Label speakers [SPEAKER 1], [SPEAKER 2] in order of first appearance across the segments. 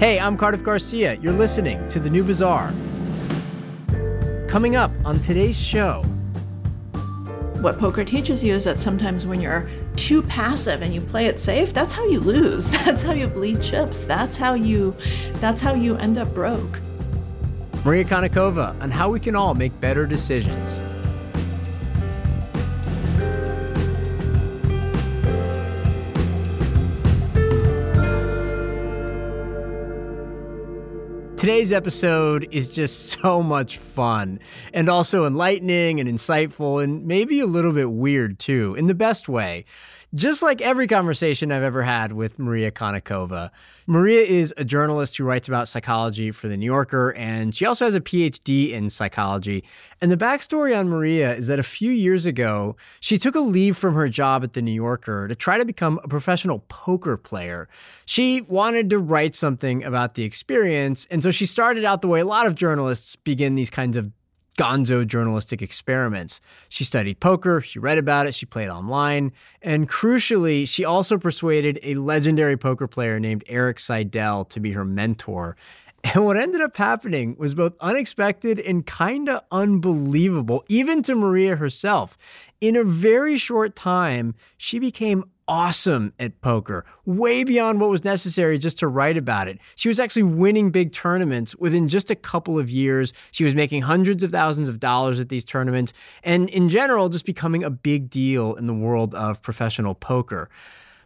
[SPEAKER 1] Hey, I'm Cardiff Garcia. You're listening to The New Bazaar. Coming up on today's show.
[SPEAKER 2] What poker teaches you is that sometimes when you're too passive and you play it safe, that's how you lose. That's how you bleed chips. That's how you that's how you end up broke.
[SPEAKER 1] Maria Konnikova on how we can all make better decisions. Today's episode is just so much fun and also enlightening and insightful and maybe a little bit weird too, in the best way. Just like every conversation I've ever had with Maria Konnikova, Maria is a journalist who writes about psychology for The New Yorker, and she also has a PhD in psychology. And the backstory on Maria is that a few years ago, she took a leave from her job at The New Yorker to try to become a professional poker player. She wanted to write something about the experience, and so she started out the way a lot of journalists begin these kinds of gonzo journalistic experiments. She studied poker, she read about it, she played online, and crucially, she also persuaded a legendary poker player named Erik Seidel to be her mentor. And what ended up happening was both unexpected and kind of unbelievable, even to Maria herself. In a very short time, she became awesome at poker, way beyond what was necessary just to write about it. She was actually winning big tournaments within just a couple of years. She was making hundreds of thousands of dollars at these tournaments, and in general, just becoming a big deal in the world of professional poker.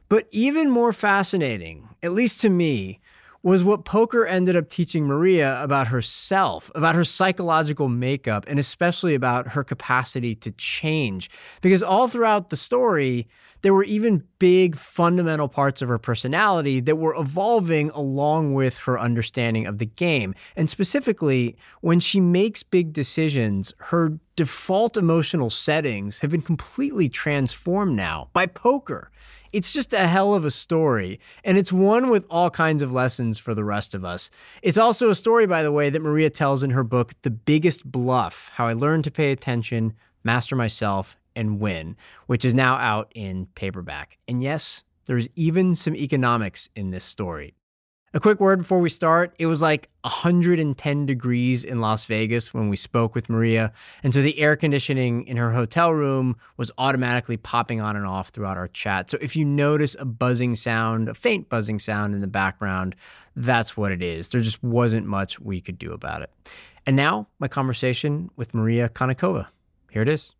[SPEAKER 1] But even more fascinating, at least to me, was what poker ended up teaching Maria about herself, about her psychological makeup, and especially about her capacity to change. Because all throughout the story, there were even big fundamental parts of her personality that were evolving along with her understanding of the game. And specifically, when she makes big decisions, her default emotional settings have been completely transformed now by poker. It's just a hell of a story, and it's one with all kinds of lessons for the rest of us. It's also a story, by the way, that Maria tells in her book, The Biggest Bluff How I Learned to Pay Attention, Master Myself, and Win, which is now out in paperback. And yes, there's even some economics in this story. A quick word before we start. It was like 110 degrees in Las Vegas when we spoke with Maria. And so the air conditioning in her hotel room was automatically popping on and off throughout our chat. So if you notice a buzzing sound, a faint buzzing sound in the background, that's what it is. There just wasn't much we could do about it. And now, my conversation with Maria Konnikova. Here it is.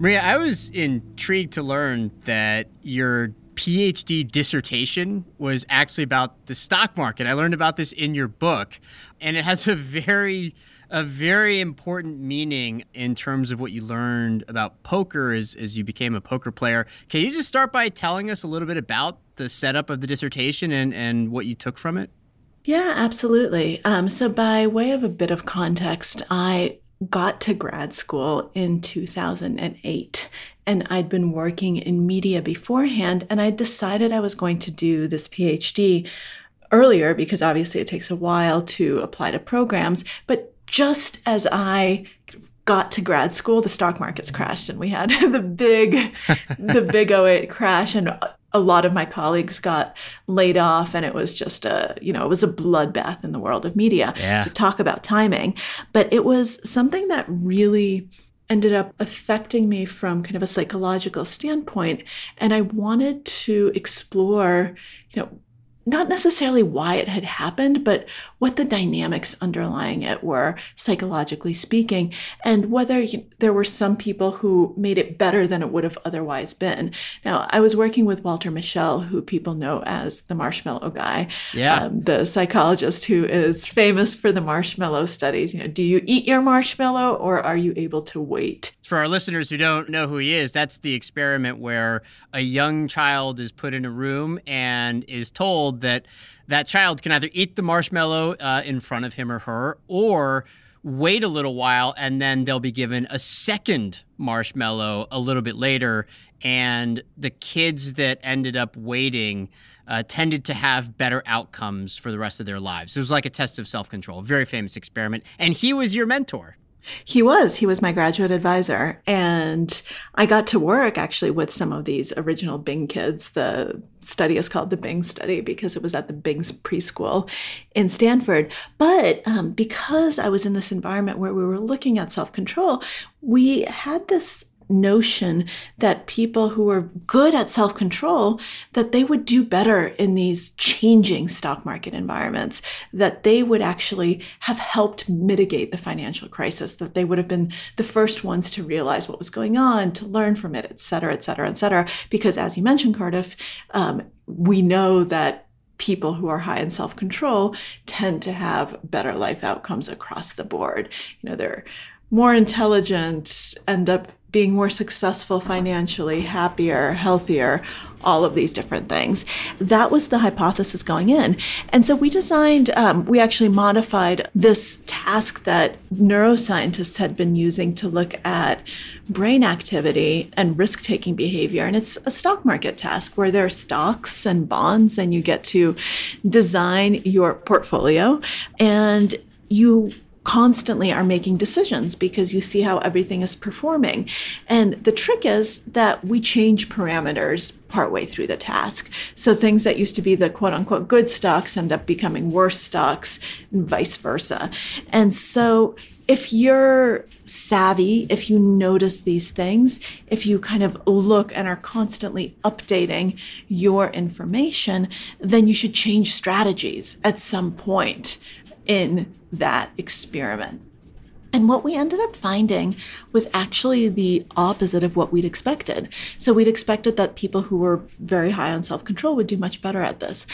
[SPEAKER 1] Maria, I was intrigued to learn that your PhD dissertation was actually about the stock market. I learned about this in your book, and it has a very a very important meaning in terms of what you learned about poker as, as you became a poker player. Can you just start by telling us a little bit about the setup of the dissertation and, and what you took from it?
[SPEAKER 2] Yeah, absolutely. Um, so, by way of a bit of context, I got to grad school in 2008 and I'd been working in media beforehand and I decided I was going to do this PhD earlier because obviously it takes a while to apply to programs but just as I got to grad school the stock markets crashed and we had the big the big 08 crash and a lot of my colleagues got laid off and it was just a you know it was a bloodbath in the world of media
[SPEAKER 1] yeah.
[SPEAKER 2] to talk about timing but it was something that really ended up affecting me from kind of a psychological standpoint and i wanted to explore you know not necessarily why it had happened, but what the dynamics underlying it were, psychologically speaking, and whether you, there were some people who made it better than it would have otherwise been. Now, I was working with Walter Mischel, who people know as the marshmallow guy,
[SPEAKER 1] yeah.
[SPEAKER 2] Um, the psychologist who is famous for the marshmallow studies. You know, do you eat your marshmallow or are you able to wait?
[SPEAKER 1] For our listeners who don't know who he is, that's the experiment where a young child is put in a room and is told that that child can either eat the marshmallow uh, in front of him or her or wait a little while and then they'll be given a second marshmallow a little bit later. And the kids that ended up waiting uh, tended to have better outcomes for the rest of their lives. It was like a test of self-control very famous experiment. And he was your mentor
[SPEAKER 2] He was. He was my graduate advisor. And I got to work actually with some of these original Bing kids. The study is called the Bing Study because it was at the Bing's preschool in Stanford. But um, because I was in this environment where we were looking at self control, we had this notion that people who were good at self-control that they would do better in these changing stock market environments that they would actually have helped mitigate the financial crisis that they would have been the first ones to realize what was going on to learn from it et cetera et cetera et cetera. Because as you mentioned cardiff um, we know that people who are high in self-control tend to have better life outcomes across the board. You know they're more intelligent end up being more successful financially, happier, healthier, all of these different things. That was the hypothesis going in. And so we designed, um, we actually modified this task that neuroscientists had been using to look at brain activity and risk taking behavior. And it's a stock market task where there are stocks and bonds, and you get to design your portfolio and you constantly are making decisions because you see how everything is performing. And the trick is that we change parameters partway through the task. So things that used to be the quote unquote good stocks end up becoming worse stocks and vice versa. And so if you're savvy, if you notice these things, if you kind of look and are constantly updating your information, then you should change strategies at some point in that experiment. And what we ended up finding was actually the opposite of what we'd expected. So we'd expected that people who were very high on self control would do much better at this.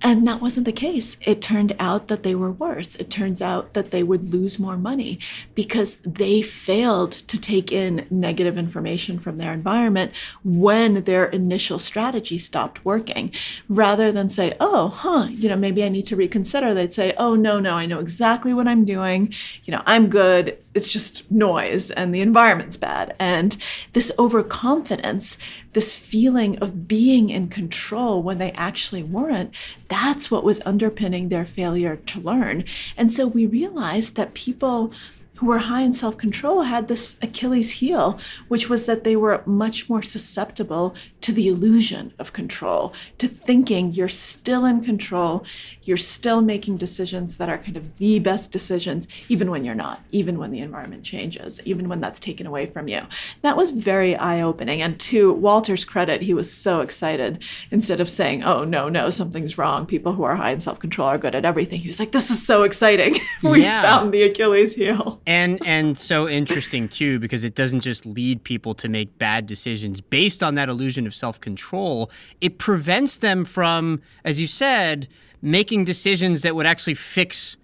[SPEAKER 2] And that wasn't the case. It turned out that they were worse. It turns out that they would lose more money because they failed to take in negative information from their environment when their initial strategy stopped working. Rather than say, oh, huh, you know, maybe I need to reconsider, they'd say, oh, no, no, I know exactly what I'm doing. You know, I'm good it's just noise and the environment's bad. And this overconfidence, this feeling of being in control when they actually weren't, that's what was underpinning their failure to learn. And so we realized that people who were high in self control had this Achilles heel, which was that they were much more susceptible to the illusion of control, to thinking you're still in control, you're still making decisions that are kind of the best decisions, even when you're not, even when the environment changes, even when that's taken away from you. That was very eye opening. And to Walter's credit, he was so excited. Instead of saying, oh, no, no, something's wrong, people who are high in self control are good at everything, he was like, this is so exciting. we yeah. found the Achilles heel
[SPEAKER 1] and and so interesting too because it doesn't just lead people to make bad decisions based on that illusion of self-control it prevents them from as you said making decisions that would actually fix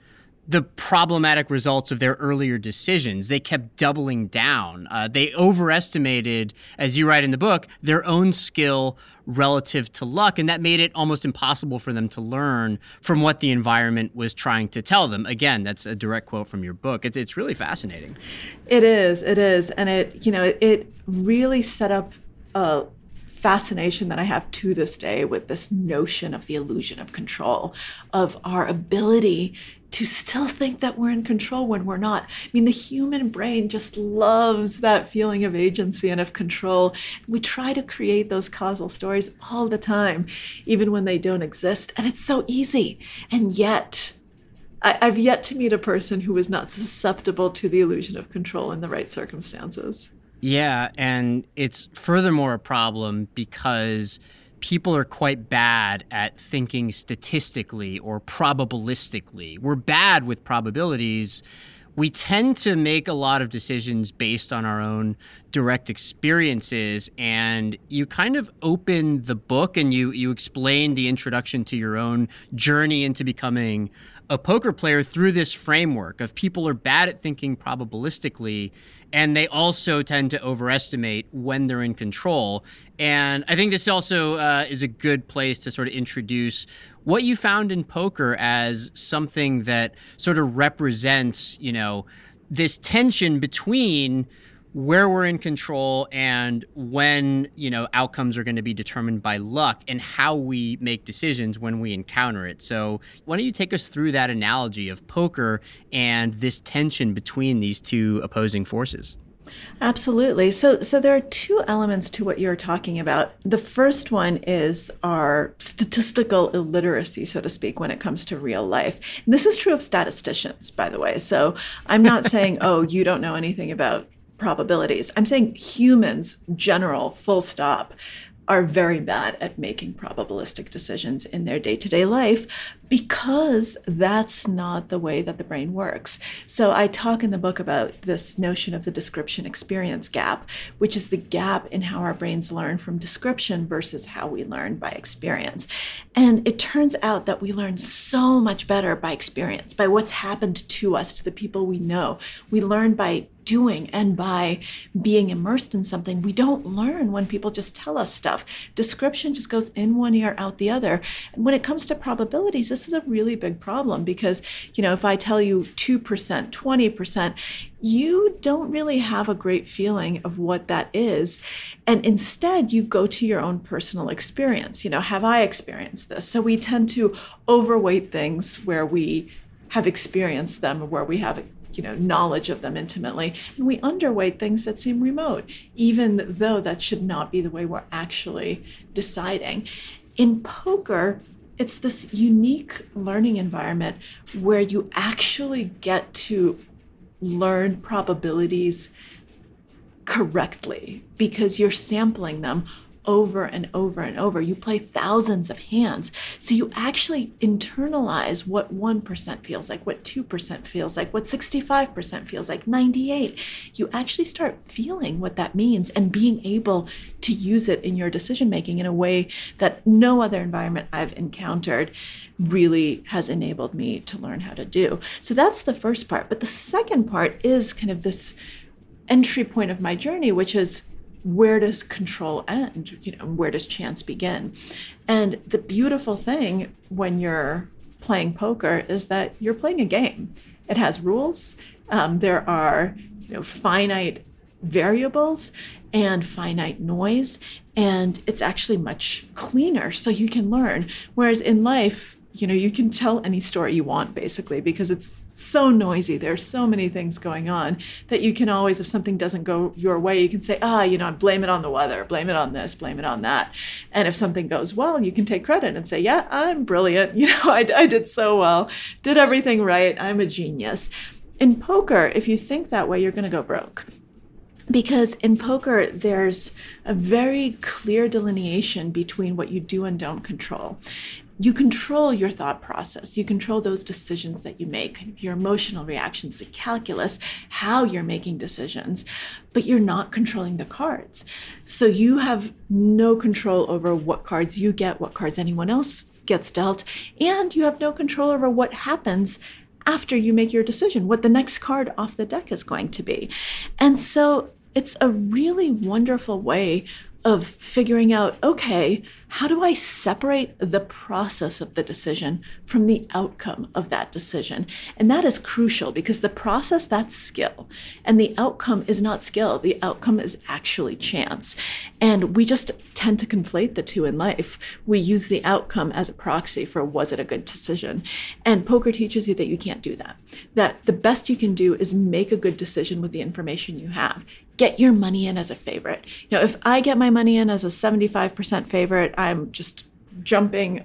[SPEAKER 1] the problematic results of their earlier decisions. They kept doubling down. Uh, they overestimated, as you write in the book, their own skill relative to luck, and that made it almost impossible for them to learn from what the environment was trying to tell them. Again, that's a direct quote from your book. It's, it's really fascinating.
[SPEAKER 2] It is. It is, and it you know it, it really set up a fascination that I have to this day with this notion of the illusion of control, of our ability to still think that we're in control when we're not. I mean, the human brain just loves that feeling of agency and of control. We try to create those causal stories all the time, even when they don't exist. And it's so easy. And yet, I, have yet to meet a person who is not susceptible to the illusion of control in the right circumstances.
[SPEAKER 1] Yeah. And it's furthermore a problem because people are quite bad at thinking statistically or probabilistically. We're bad with probabilities. We tend to make a lot of decisions based on our own direct experiences and you kind of open the book and you you explain the introduction to your own journey into becoming a poker player through this framework of people are bad at thinking probabilistically and they also tend to overestimate when they're in control. And I think this also uh, is a good place to sort of introduce what you found in poker as something that sort of represents, you know, this tension between where we're in control and when you know outcomes are going to be determined by luck and how we make decisions when we encounter it so why don't you take us through that analogy of poker and this tension between these two opposing forces
[SPEAKER 2] Absolutely. So so there are two elements to what you're talking about. The first one is our statistical illiteracy, so to speak, when it comes to real life. And this is true of statisticians, by the way. So I'm not saying, "Oh, you don't know anything about probabilities. I'm saying humans, general, full stop, are very bad at making probabilistic decisions in their day to day life because that's not the way that the brain works. So, I talk in the book about this notion of the description experience gap, which is the gap in how our brains learn from description versus how we learn by experience. And it turns out that we learn so much better by experience, by what's happened to us, to the people we know. We learn by doing and by being immersed in something. We don't learn when people just tell us stuff. Description just goes in one ear, out the other. And when it comes to probabilities, this is a really big problem because, you know, if I tell you 2%, 20%, you don't really have a great feeling of what that is. And instead, you go to your own personal experience. You know, have I experienced this? So we tend to overweight things where we have experienced them, or where we have you know knowledge of them intimately. And we underweight things that seem remote even though that should not be the way we're actually deciding. In poker it's this unique learning environment where you actually get to learn probabilities correctly because you're sampling them over and over and over. You play thousands of hands. So you actually internalize what 1% feels like, what 2% feels like, what 65% feels like, 98. You actually start feeling what that means and being able to use it in your decision making in a way that no other environment I've encountered really has enabled me to learn how to do. So that's the first part. But the second part is kind of this entry point of my journey, which is where does control end? You know, where does chance begin? And the beautiful thing when you're playing poker is that you're playing a game. It has rules. Um, there are you know finite variables and finite noise, and it's actually much cleaner, so you can learn. Whereas in life, you know, you can tell any story you want basically because it's so noisy. There's so many things going on that you can always, if something doesn't go your way, you can say, ah, you know, blame it on the weather, blame it on this, blame it on that. And if something goes well, you can take credit and say, yeah, I'm brilliant. You know, I, I did so well, did everything right. I'm a genius. In poker, if you think that way, you're going to go broke because in poker there's a very clear delineation between what you do and don't control you control your thought process. You control those decisions that you make, your emotional reactions, the calculus, how you're making decisions, but you're not controlling the cards. So you have no control over what cards you get, what cards anyone else gets dealt, and you have no control over what happens after you make your decision, what the next card off the deck is going to be. And so it's a really wonderful way of figuring out okay, how do I separate the process of the decision from the outcome of that decision? And that is crucial because the process, that's skill. And the outcome is not skill. The outcome is actually chance. And we just tend to conflate the two in life. We use the outcome as a proxy for was it a good decision? And poker teaches you that you can't do that. That the best you can do is make a good decision with the information you have get your money in as a favorite. You know, if I get my money in as a 75% favorite, I'm just jumping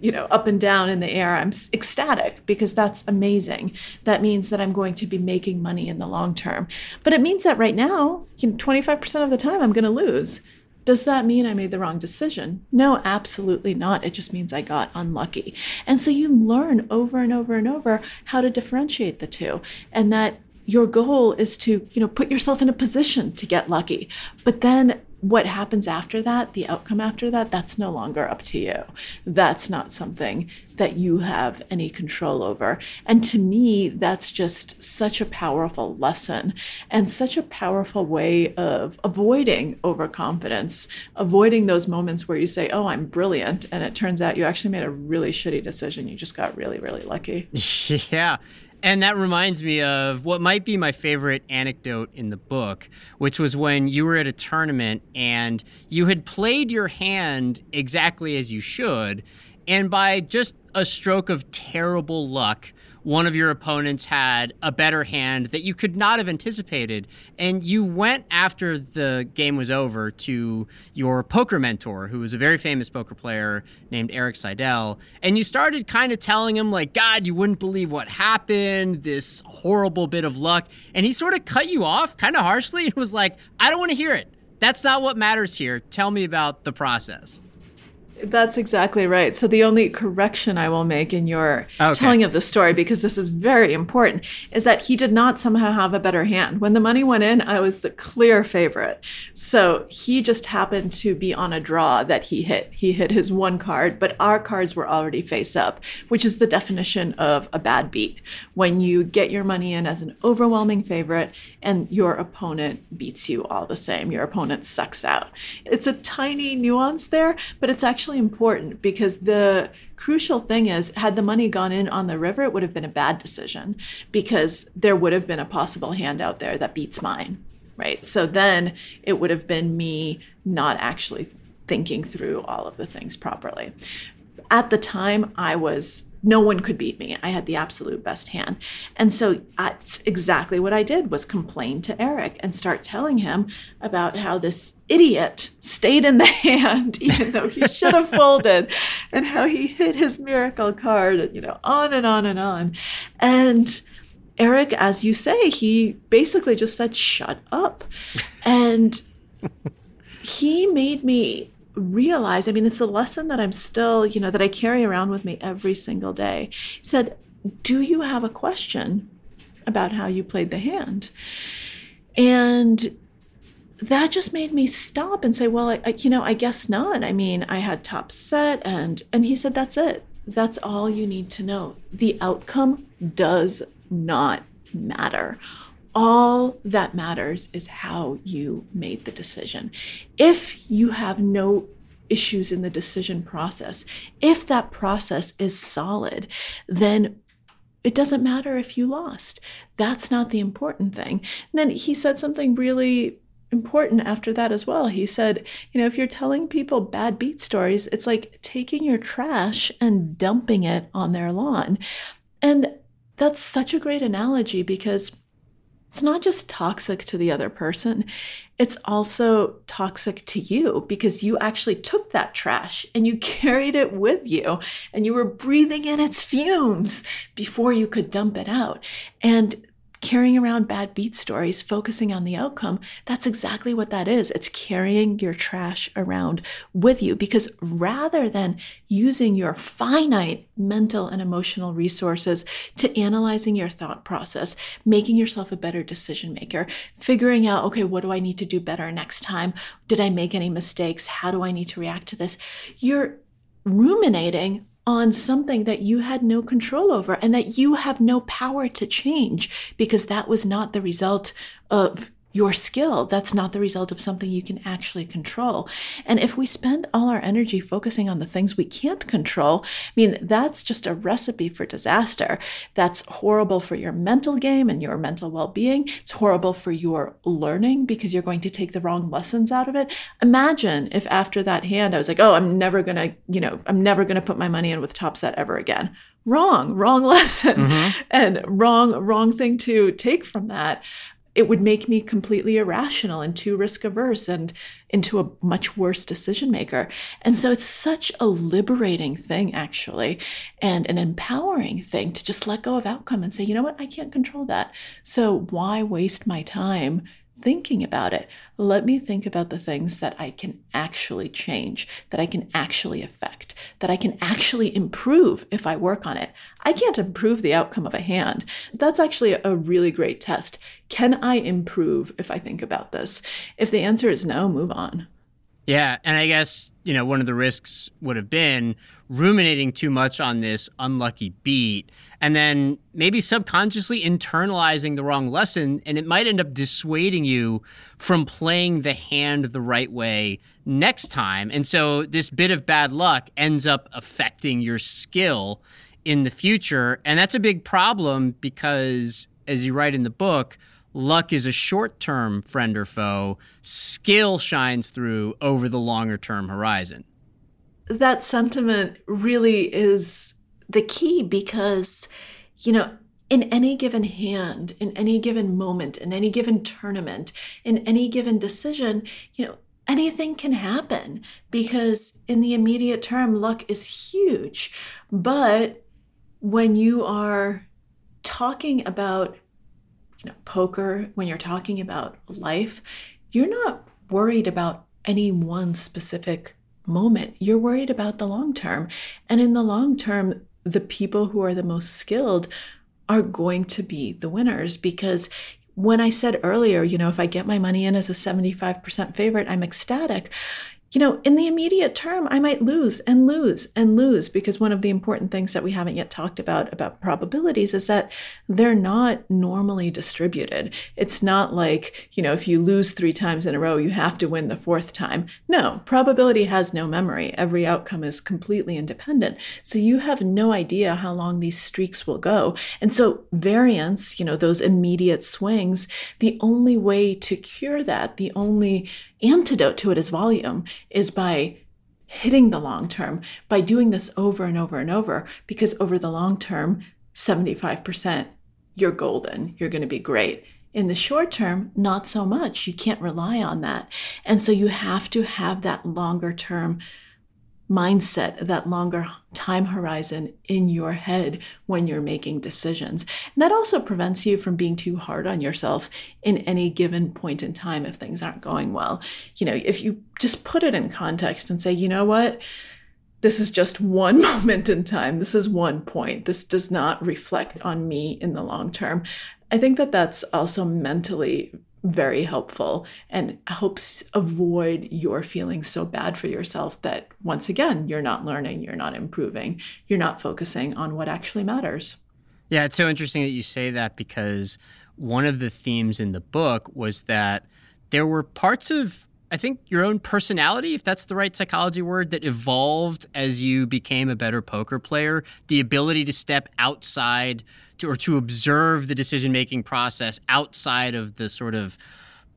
[SPEAKER 2] you know up and down in the air. I'm ecstatic because that's amazing. That means that i'm going to be making money in the long term. But it means that right now you know, 25% of the time i'm going to lose. Does that mean i made the wrong decision? No absolutely not. It just means i got unlucky. And so you learn over and over and over how to differentiate the two. And that your goal is to you know put yourself in a position to get lucky but then what happens after that, the outcome after that, that's no longer up to you. That's not something that you have any control over. And to me, that's just such a powerful lesson and such a powerful way of avoiding overconfidence, avoiding those moments where you say, Oh, I'm brilliant. And it turns out you actually made a really shitty decision. You just got really, really lucky.
[SPEAKER 1] Yeah. And that reminds me of what might be my favorite anecdote in the book, which was when you were at a tournament and you had played your hand exactly as you should. And by just a stroke of terrible luck, one of your opponents had a better hand that you could not have anticipated. And you went after the game was over to your poker mentor, who was a very famous poker player named Erik Seidel. And you started kind of telling him, like, God, you wouldn't believe what happened, this horrible bit of luck. And he sort of cut you off kind of harshly and was like, I don't want to hear it. That's not what matters here. Tell me about the process.
[SPEAKER 2] That's exactly right. So the only correction I will make in your okay. telling of the story, because this is very important, is that he did not somehow have a better hand. When the money went in, I was the clear favorite. So he just happened to be on a draw that he hit. He hit his one card, but our cards were already face up, which is the definition of a bad beat. When you get your money in as an overwhelming favorite and your opponent beats you all the same, your opponent sucks out. It's a tiny nuance there, but it's actually actually important because the crucial thing is had the money gone in on the river it would have been a bad decision because there would have been a possible hand out there that beats mine right? So then it would have been me not actually thinking through all of the things properly. At the time i was no one could beat me. I had the absolute best hand. And so that's exactly what I did was complain to Erik and start telling him about how this idiot stayed in the hand even though he should have folded and how he hit his miracle card and you know on and on and on. And Erik as you say he basically just said shut up. And he made me realize i mean it's a lesson that i'm still you know that i carry around with me every single day. He said do you have a question about how you played the hand? And that just made me stop and say well I, I, you know i guess not. I mean i had top set and and he said that's it. That's all you need to know. The outcome does not matter all that matters is how you made the decision. If you have no issues in the decision process, if that process is solid, then it doesn't matter if you lost. That's not the important thing. And then he said something really important after that as well. He said, you know, if you're telling people bad beat stories, it's like taking your trash and dumping it on their lawn. And that's such a great analogy because it's not just toxic to the other person, it's also toxic to you because you actually took that trash and you carried it with you and you were breathing in its fumes before you could dump it out. And carrying around bad beat stories, focusing on the outcome, that's exactly what that is. It's carrying your trash around with you because rather than using your finite mental and emotional resources to analyzing your thought process, making yourself a better decision maker, figuring out, okay, what do I need to do better next time? Did I make any mistakes? How do I need to react to this? You're ruminating on something that you had no control over and that you have no power to change because that was not the result of your skill. That's not the result of something you can actually control. And if we spend all our energy focusing on the things we can't control, I mean, that's just a recipe for disaster. That's horrible for your mental game and your mental well being. It's horrible for your learning because you're going to take the wrong lessons out of it. Imagine if after that hand, I was like, oh, I'm never going to, you know, I'm never going to put my money in with Top Set ever again. Wrong, wrong lesson mm-hmm. and wrong, wrong thing to take from that it would make me completely irrational and too risk averse and into a much worse decision maker. And so it's such a liberating thing, actually, and an empowering thing to just let go of outcome and say, you know what, I can't control that. So why waste my time thinking about it. Let me think about the things that I can actually change, that I can actually affect, that I can actually improve if I work on it. I can't improve the outcome of a hand. That's actually a really great test. Can I improve if I think about this? If the answer is no, move on.
[SPEAKER 1] Yeah. And I guess, you know, one of the risks would have been ruminating too much on this unlucky beat and then maybe subconsciously internalizing the wrong lesson. And it might end up dissuading you from playing the hand the right way next time. And so this bit of bad luck ends up affecting your skill in the future. And that's a big problem because, as you write in the book, luck is a short term friend or foe, skill shines through over the longer term horizon.
[SPEAKER 2] That sentiment really is the key because, you know, in any given hand, in any given moment, in any given tournament, in any given decision, you know, anything can happen because in the immediate term, luck is huge. But when you are talking about you know poker when you're talking about life you're not worried about any one specific moment you're worried about the long term. And in the long term the people who are the most skilled are going to be the winners because when I said earlier, you know, if I get my money in as a 75% favorite, I'm ecstatic you know, in the immediate term, I might lose and lose and lose because one of the important things that we haven't yet talked about about probabilities is that they're not normally distributed. It's not like, you know, if you lose three times in a row, you have to win the fourth time. No, probability has no memory. Every outcome is completely independent. So you have no idea how long these streaks will go. And so variance, you know, those immediate swings, the only way to cure that, the only antidote to it is volume, is by hitting the long term, by doing this over and over and over, because over the long term, 75%, you're golden, you're going to be great. In the short term, not so much. You can't rely on that. And so you have to have that longer term mindset, that longer time horizon in your head when you're making decisions. And that also prevents you from being too hard on yourself in any given point in time if things aren't going well. You know, if you just put it in context and say, you know what? This is just one moment in time. This is one point. This does not reflect on me in the long term. I think that that's also mentally very helpful and helps avoid your feeling so bad for yourself that once again you're not learning you're not improving you're not focusing on what actually matters.
[SPEAKER 1] Yeah it's so interesting that you say that because one of the themes in the book was that there were parts of I think your own personality, if that's the right psychology word, that evolved as you became a better poker player. The ability to step outside to, or to observe the decision making process outside of the sort of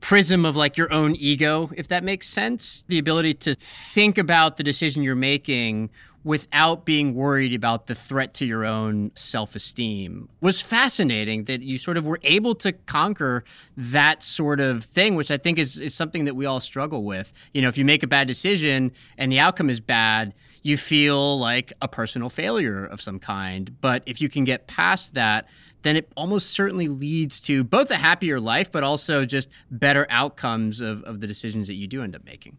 [SPEAKER 1] prism of like your own ego, if that makes sense. The ability to think about the decision you're making without being worried about the threat to your own self esteem was fascinating that you sort of were able to conquer that sort of thing, which I think is, is something that we all struggle with. You know, if you make a bad decision and the outcome is bad, you feel like a personal failure of some kind. But if you can get past that, then it almost certainly leads to both a happier life, but also just better outcomes of, of the decisions that you do end up making.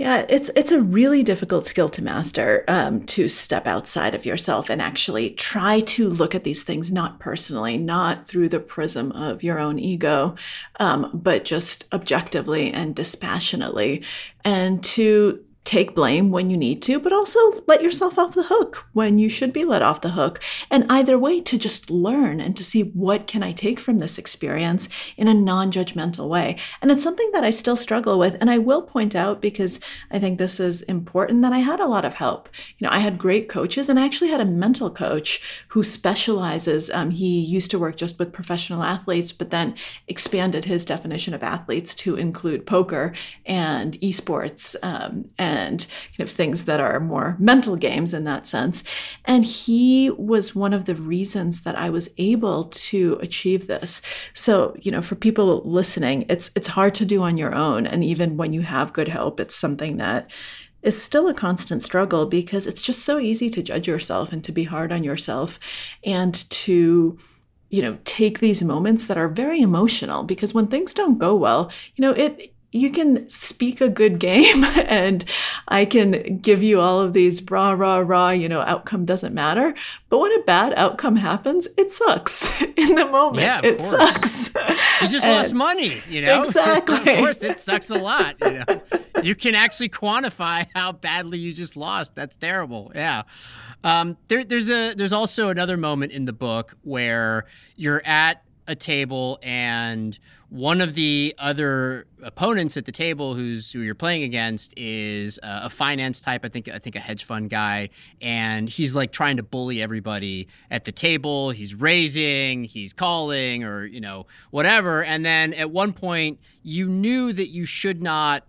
[SPEAKER 2] Yeah, it's it's a really difficult skill to master um, to step outside of yourself and actually try to look at these things not personally, not through the prism of your own ego, um, but just objectively and dispassionately, and to take blame when you need to, but also let yourself off the hook when you should be let off the hook. And either way, to just learn and to see what can I take from this experience in a non-judgmental way. And it's something that I still struggle with. And I will point out because I think this is important that I had a lot of help. You know, I had great coaches and I actually had a mental coach who specializes. Um, he used to work just with professional athletes, but then expanded his definition of athletes to include poker and esports um, and and kind of things that are more mental games in that sense. And he was one of the reasons that I was able to achieve this. So, you know, for people listening, it's it's hard to do on your own. And even when you have good help, it's something that is still a constant struggle because it's just so easy to judge yourself and to be hard on yourself and to you know take these moments that are very emotional because when things don't go well you know it you can speak a good game and I can give you all of these rah, rah, rah, you know, outcome doesn't matter. But when a bad outcome happens, it sucks in the moment.
[SPEAKER 1] Yeah,
[SPEAKER 2] it
[SPEAKER 1] course.
[SPEAKER 2] sucks.
[SPEAKER 1] You just and lost money, you know?
[SPEAKER 2] Exactly.
[SPEAKER 1] of course, it sucks a lot. You know, you can actually quantify how badly you just lost. That's terrible. Yeah. Um, there, there's a there's also another moment in the book where you're at a table and one of the other opponents at the table who's who you're playing against is uh, a finance type i think i think a hedge fund guy and he's like trying to bully everybody at the table. He's raising he's calling or you know whatever and then at one point you knew that you should not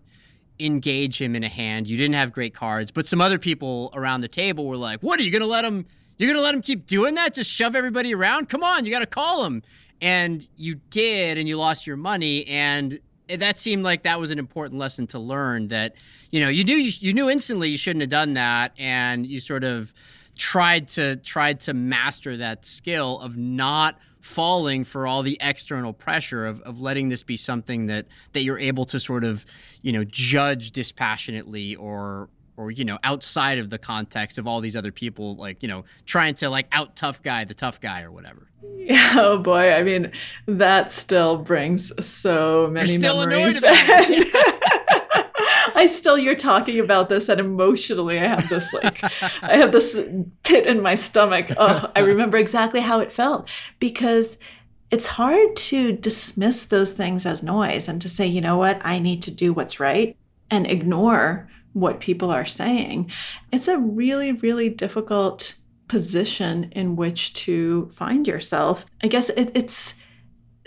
[SPEAKER 1] engage him in a hand. You didn't have great cards but some other people around the table were like what are you going to let him you're to let him keep doing that? Just shove everybody around? Come on you got to call him and you did and you lost your money and that seemed like that was an important lesson to learn that you know you knew you, you knew instantly you shouldn't have done that and you sort of tried to tried to master that skill of not falling for all the external pressure of, of letting this be something that that you're able to sort of you know judge dispassionately or or you know outside of the context of all these other people like you know trying to like out tough guy the tough guy or whatever
[SPEAKER 2] yeah, oh boy i mean that still brings so many memories
[SPEAKER 1] annoyed about it.
[SPEAKER 2] I still, you're talking about this, and emotionally, I have this like, I have this pit in my stomach. Oh, I remember exactly how it felt because it's hard to dismiss those things as noise and to say, you know what, I need to do what's right and ignore what people are saying. It's a really, really difficult position in which to find yourself. I guess it, it's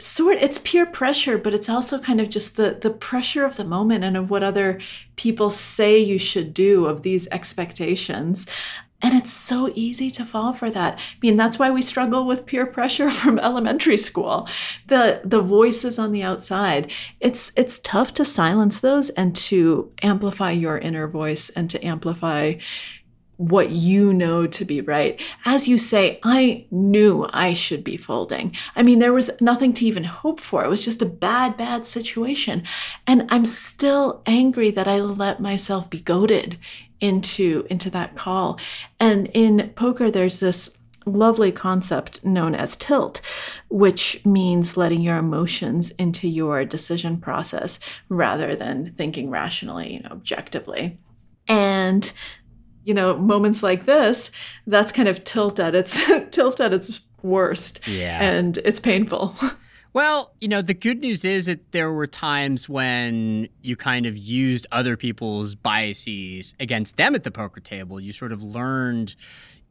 [SPEAKER 2] sort it's peer pressure but it's also kind of just the the pressure of the moment and of what other people say you should do of these expectations and it's so easy to fall for that. I mean, that's why we struggle with peer pressure from elementary school. The the voices on the outside. It's it's tough to silence those and to amplify your inner voice and to amplify what you know to be right. As you say, I knew I should be folding. I mean, there was nothing to even hope for. It was just a bad, bad situation. And I'm still angry that I let myself be goaded into into that call. And in poker there's this lovely concept known as tilt, which means letting your emotions into your decision process rather than thinking rationally, you know, objectively. And you know, moments like this, that's kind of tilt at its tilt at its worst.
[SPEAKER 1] Yeah.
[SPEAKER 2] And it's painful.
[SPEAKER 1] Well, you know, the good news is that there were times when you kind of used other people's biases against them at the poker table. You sort of learned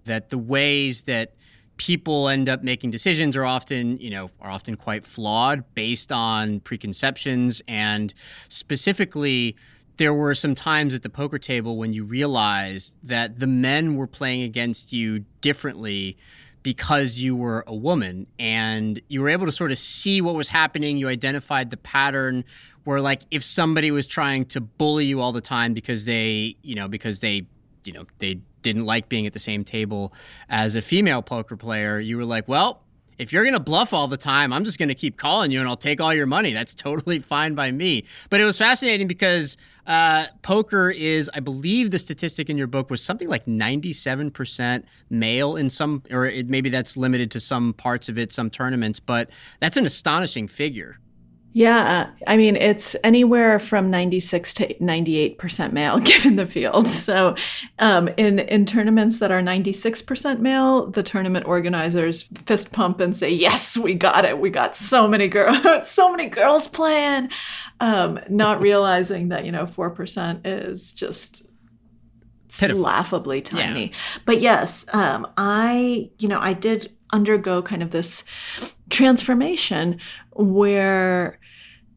[SPEAKER 1] that the ways that people end up making decisions are often, you know, are often quite flawed based on preconceptions and specifically there were some times at the poker table when you realized that the men were playing against you differently because you were a woman and you were able to sort of see what was happening. You identified the pattern where, like, if somebody was trying to bully you all the time because they, you know, because they, you know, they didn't like being at the same table as a female poker player, you were like, well, if you're going to bluff all the time, I'm just going to keep calling you and I'll take all your money. That's totally fine by me. But it was fascinating because uh, poker is, I believe the statistic in your book was something like 97% male in some, or it, maybe that's limited to some parts of it, some tournaments, but that's an astonishing figure.
[SPEAKER 2] Yeah, I mean, it's anywhere from 96 to 98% male given the field. So, um, in, in tournaments that are 96% male, the tournament organizers fist pump and say, Yes, we got it. We got so many girls, so many girls playing. Um, not realizing that, you know, 4% is just Pitiful. laughably tiny. Yeah. But yes, um, I, you know, I did undergo kind of this transformation where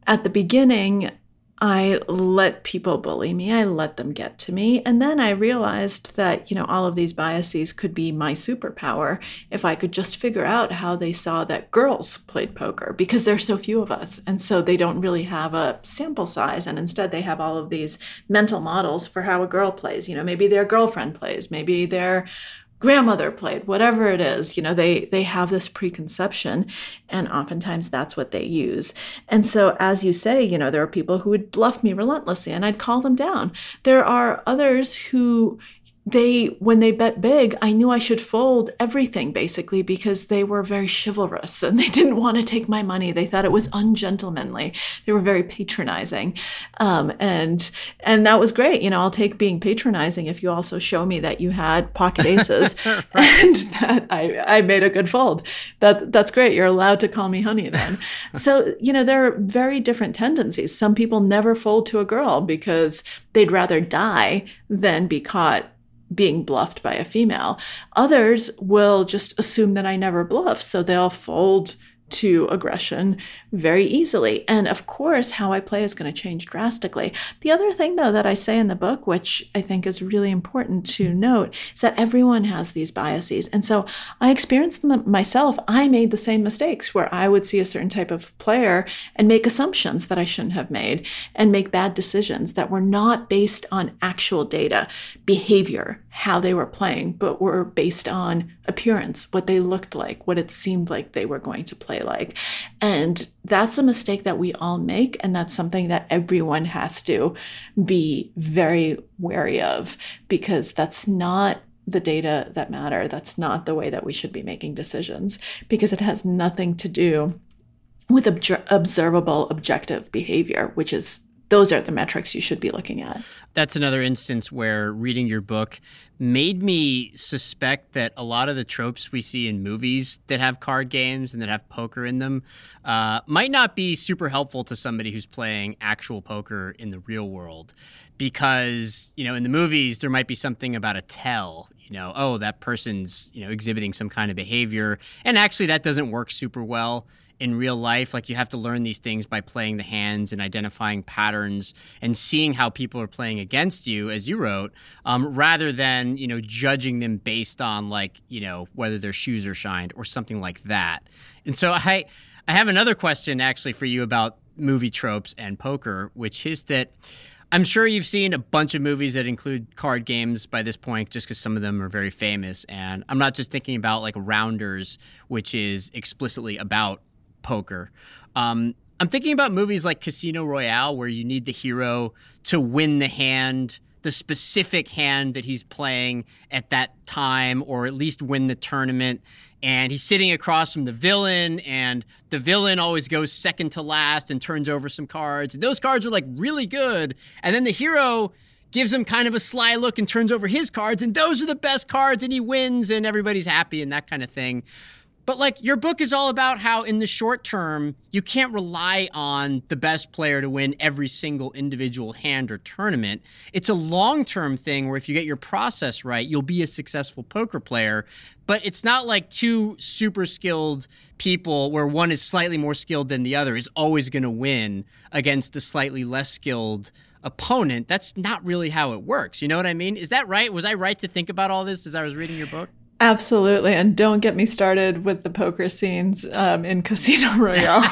[SPEAKER 2] at the beginning, I let people bully me. I let them get to me. And then I realized that, you know, all of these biases could be my superpower if I could just figure out how they saw that girls played poker because there's so few of us. And so they don't really have a sample size. And instead, they have all of these mental models for how a girl plays. You know, maybe their girlfriend plays, maybe their grandmother played whatever it is you know they they have this preconception and oftentimes that's what they use. And so as you say you know there are people who would bluff me relentlessly and i'd call them down. There are others who they when they bet big i knew i should fold everything basically because they were very chivalrous and they didn't want to take my money. They thought it was ungentlemanly. They were very patronizing um, and and that was great. You know i'll take being patronizing if you also show me that you had pocket aces right. and that i i made a good fold. That that's great. You're allowed to call me honey then. So you know there are very different tendencies. Some people never fold to a girl because they'd rather die than be caught being bluffed by a female. Others will just assume that I never bluff, so they'll fold to aggression very easily. And of course, how I play is going to change drastically. The other thing, though, that I say in the book, which I think is really important to note, is that everyone has these biases. And so I experienced them myself. I made the same mistakes where I would see a certain type of player and make assumptions that I shouldn't have made and make bad decisions that were not based on actual data, behavior, how they were playing, but were based on appearance, what they looked like, what it seemed like they were going to play like. And that's a mistake that we all make. And that's something that everyone has to be very wary of because that's not the data that matter. That's not the way that we should be making decisions because it has nothing to do with ob- observable objective behavior, which is those are the metrics you should be looking at.
[SPEAKER 1] That's another instance where reading your book made me suspect that a lot of the tropes we see in movies that have card games and that have poker in them uh, might not be super helpful to somebody who's playing actual poker in the real world. Because, you know, in the movies, there might be something about a tell, you know, oh, that person's, you know, exhibiting some kind of behavior. And actually, that doesn't work super well in real life. Like you have to learn these things by playing the hands and identifying patterns and seeing how people are playing against you, as you wrote, um, rather than you know judging them based on like you know whether their shoes are shined or something like that. And so I I have another question actually for you about movie tropes and poker, which is that. I'm sure you've seen a bunch of movies that include card games by this point, just because some of them are very famous. And I'm not just thinking about like Rounders, which is explicitly about poker. Um, I'm thinking about movies like Casino Royale, where you need the hero to win the hand, the specific hand that he's playing at that time, or at least win the tournament. And he's sitting across from the villain, and the villain always goes second to last and turns over some cards. And those cards are like really good. And then the hero gives him kind of a sly look and turns over his cards, and those are the best cards, and he wins, and everybody's happy, and that kind of thing. But like your book is all about how in the short term, you can't rely on the best player to win every single individual hand or tournament. It's a long-term thing where if you get your process right, you'll be a successful poker player. But it's not like two super skilled people where one is slightly more skilled than the other is always going to win against a slightly less skilled opponent. That's not really how it works. You know what I mean? Is that right? Was I right to think about all this as I was reading your book?
[SPEAKER 2] Absolutely, and don't get me started with the poker scenes um, in Casino Royale.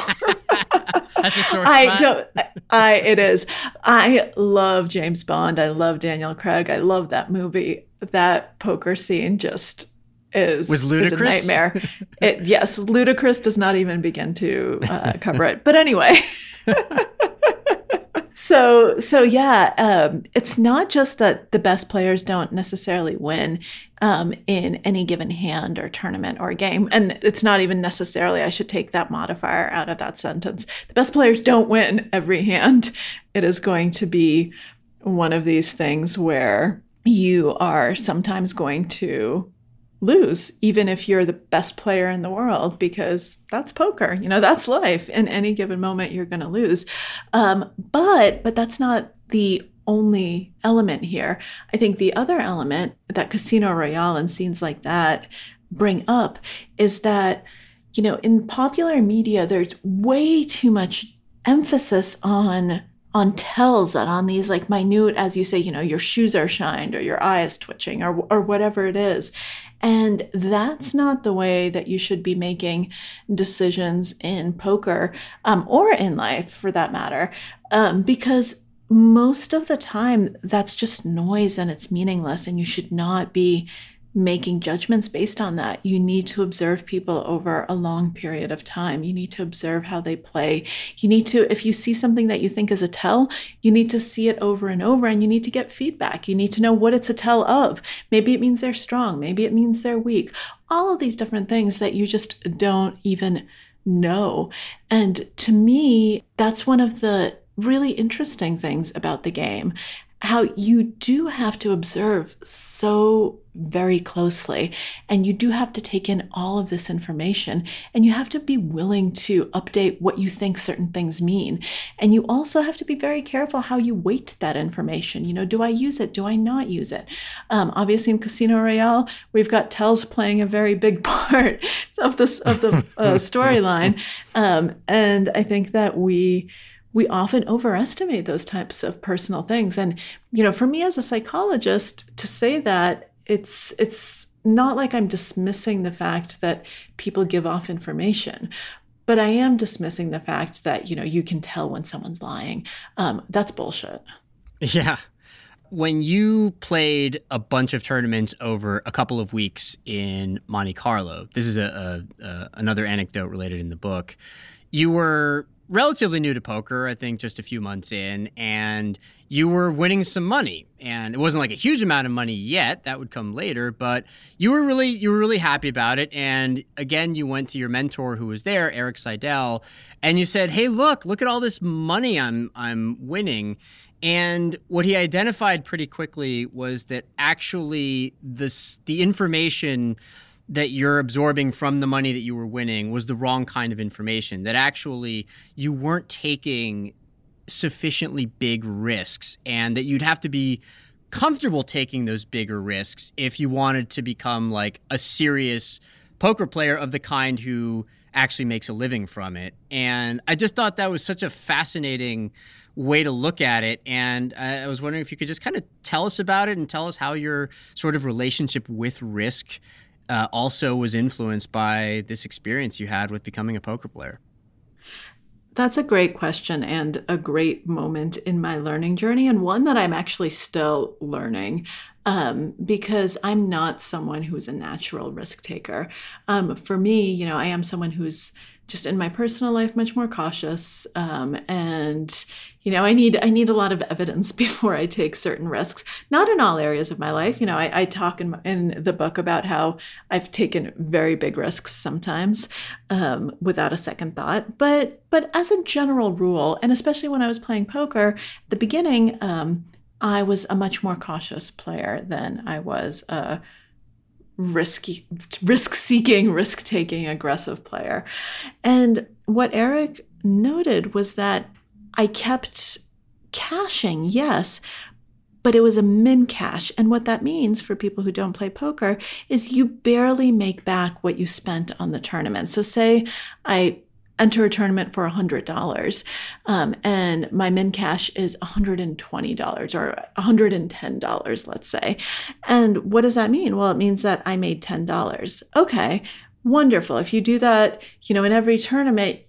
[SPEAKER 1] That's a sore I
[SPEAKER 2] don't. I it is. I love James Bond. I love Daniel Craig. I love that movie. That poker scene just is
[SPEAKER 1] was ludicrous.
[SPEAKER 2] Is a nightmare. it yes, ludicrous does not even begin to uh, cover it. But anyway so so yeah um, it's not just that the best players don't necessarily win um, in any given hand or tournament or game. And it's not even necessarily i should take that modifier out of that sentence. The best players don't win every hand. It is going to be one of these things where you are sometimes going to lose, even if you're the best player in the world, because that's poker. You know, that's life. In any given moment, you're going to lose. Um, but but that's not the only element here. I think the other element that Casino Royale and scenes like that bring up is that you know in popular media there's way too much emphasis on on tells and on these like minute as you say you know your shoes are shined or your eye is twitching or or whatever it is. And that's not the way that you should be making decisions in poker um, or in life for that matter um, because most of the time that's just noise and it's meaningless and you should not be making judgments based on that. You need to observe people over a long period of time. You need to observe how they play. You need to, if you see something that you think is a tell, you need to see it over and over and you need to get feedback. You need to know what it's a tell of. Maybe it means they're strong. Maybe it means they're weak. All of these different things that you just don't even know. And to me, that's one of the really interesting things about the game how you do have to observe so very closely. And you do have to take in all of this information and you have to be willing to update what you think certain things mean. And you also have to be very careful how you weight that information. You know do i use it? Do i not use it? Um, obviously in casino royale we've got tells playing a very big part of this of the uh, storyline. Um, and i think that we we often overestimate those types of personal things. And, you know, for me as a psychologist to say that it's, it's, not like I'm dismissing the fact that people give off information, but I am dismissing the fact that you know you can tell when someone's lying. Um, that's bullshit.
[SPEAKER 1] Yeah. When you played a bunch of tournaments over a couple of weeks in Monte Carlo, this is a, a, a another anecdote related in the book. You were relatively new to poker, I think just a few months in, and you were winning some money. And it wasn't like a huge amount of money yet, that would come later, but you were really you were really happy about it. And again, you went to your mentor who was there, Erik Seidel, and you said, Hey, look, look at all this money I'm I'm winning. And what he identified pretty quickly was that actually this the information that you're absorbing from the money that you were winning was the wrong kind of information, that actually you weren't taking sufficiently big risks, and that you'd have to be comfortable taking those bigger risks if you wanted to become like a serious poker player of the kind who actually makes a living from it. And I just thought that was such a fascinating way to look at it. And I was wondering if you could just kind of tell us about it and tell us how your sort of relationship with risk uh, also was influenced by this experience you had with becoming a poker player?
[SPEAKER 2] That's a great question and a great moment in my learning journey, and one that I'm actually still learning um, because I'm not someone who's a natural risk taker. Um, for me, you know, I am someone who's just in my personal life much more cautious um, and you know i need i need a lot of evidence before i take certain risks. Not in all areas of my life you know i, I talk in, in the book about how i've taken very big risks sometimes um, without a second thought. But but as a general rule and especially when i was playing poker at the beginning um, i was a much more cautious player than i was a risky risk seeking risk taking aggressive player and what erik noted was that I kept cashing, yes, but it was a min cash. And what that means for people who don't play poker is you barely make back what you spent on the tournament. So, say I enter a tournament for $100 um, and my min cash is $120 or $110 let's say. And what does that mean? Well it means that i made $10 okay wonderful. If you do that you know in every tournament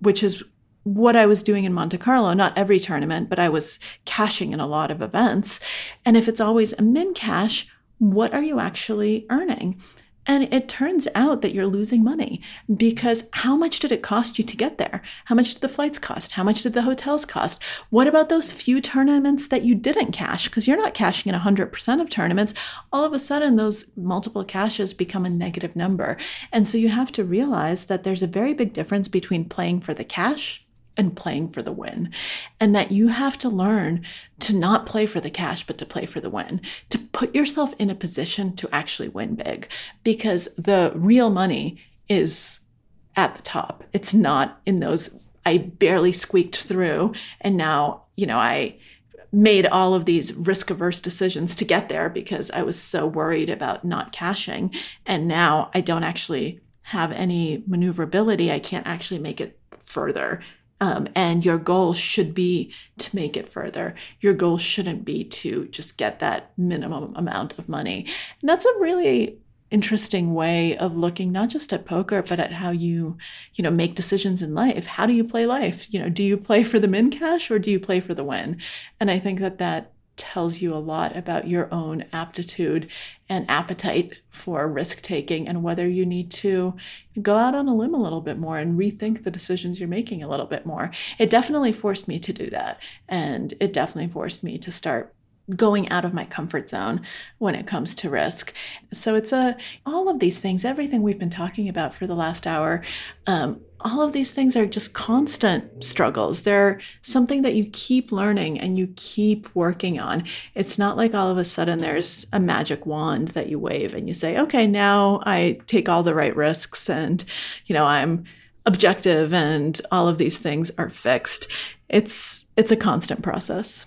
[SPEAKER 2] which is what I was doing in Monte Carlo, not every tournament, but I was cashing in a lot of events. And if it's always a min cash, what are you actually earning? And it turns out that you're losing money because how much did it cost you to get there? How much did the flights cost? How much did the hotels cost? What about those few tournaments that you didn't cash? Because you're not cashing in 100% of tournaments. All of a sudden, those multiple cashes become a negative number. And so you have to realize that there's a very big difference between playing for the cash and playing for the win. And that you have to learn to not play for the cash, but to play for the win, to put yourself in a position to actually win big because the real money is at the top. It's not in those, I barely squeaked through. And now, you know, I made all of these risk averse decisions to get there because I was so worried about not cashing. And now I don't actually have any maneuverability. I can't actually make it further um, and your goal should be to make it further. Your goal shouldn't be to just get that minimum amount of money. And that's a really interesting way of looking not just at poker but at how you you know make decisions in life how do you play life you know do you play for the min cash or do you play for the win and i think that that tells you a lot about your own aptitude and appetite for risk taking and whether you need to go out on a limb a little bit more and rethink the decisions you're making a little bit more. It definitely forced me to do that. And it definitely forced me to start going out of my comfort zone when it comes to risk. So it's a all of these things, everything we've been talking about for the last hour, um, all of these things are just constant struggles. They're something that you keep learning and you keep working on. It's not like all of a sudden there's a magic wand that you wave and you say, okay, now I take all the right risks and, you know, I'm objective and all of these things are fixed. It's it's a constant process.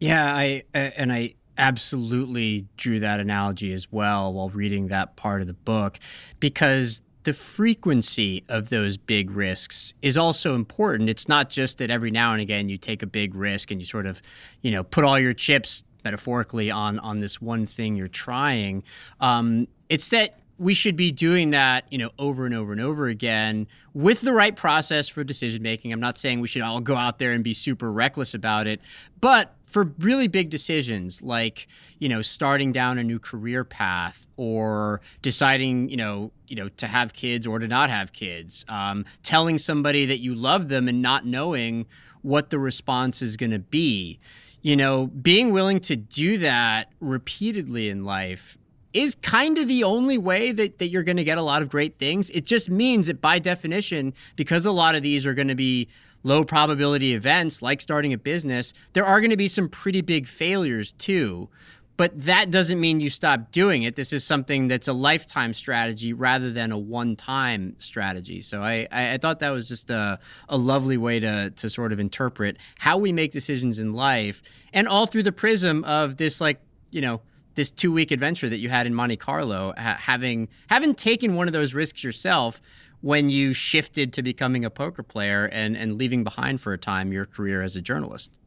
[SPEAKER 1] Yeah, I and I absolutely drew that analogy as well while reading that part of the book because the frequency of those big risks is also important. It's not just that every now and again you take a big risk and you sort of, you know, put all your chips metaphorically on on this one thing you're trying. Um, it's that we should be doing that, you know, over and over and over again with the right process for decision making. I'm not saying we should all go out there and be super reckless about it, but for really big decisions like, you know, starting down a new career path or deciding, you know, you know, to have kids or to not have kids, um, telling somebody that you love them and not knowing what the response is going to be. You know, being willing to do that repeatedly in life is kind of the only way that, that you're going to get a lot of great things. It just means that by definition, because a lot of these are going to be low probability events like starting a business, there are going to be some pretty big failures too. But that doesn't mean you stop doing it. This is something that's a lifetime strategy rather than a one time strategy. So I, I, thought that was just a, a lovely way to, to sort of interpret how we make decisions in life and all through the prism of this, like, you know, this two week adventure that you had in Monte Carlo, ha- having having taken one of those risks yourself when you shifted to becoming a poker player and, and leaving behind for a time your career as a journalist.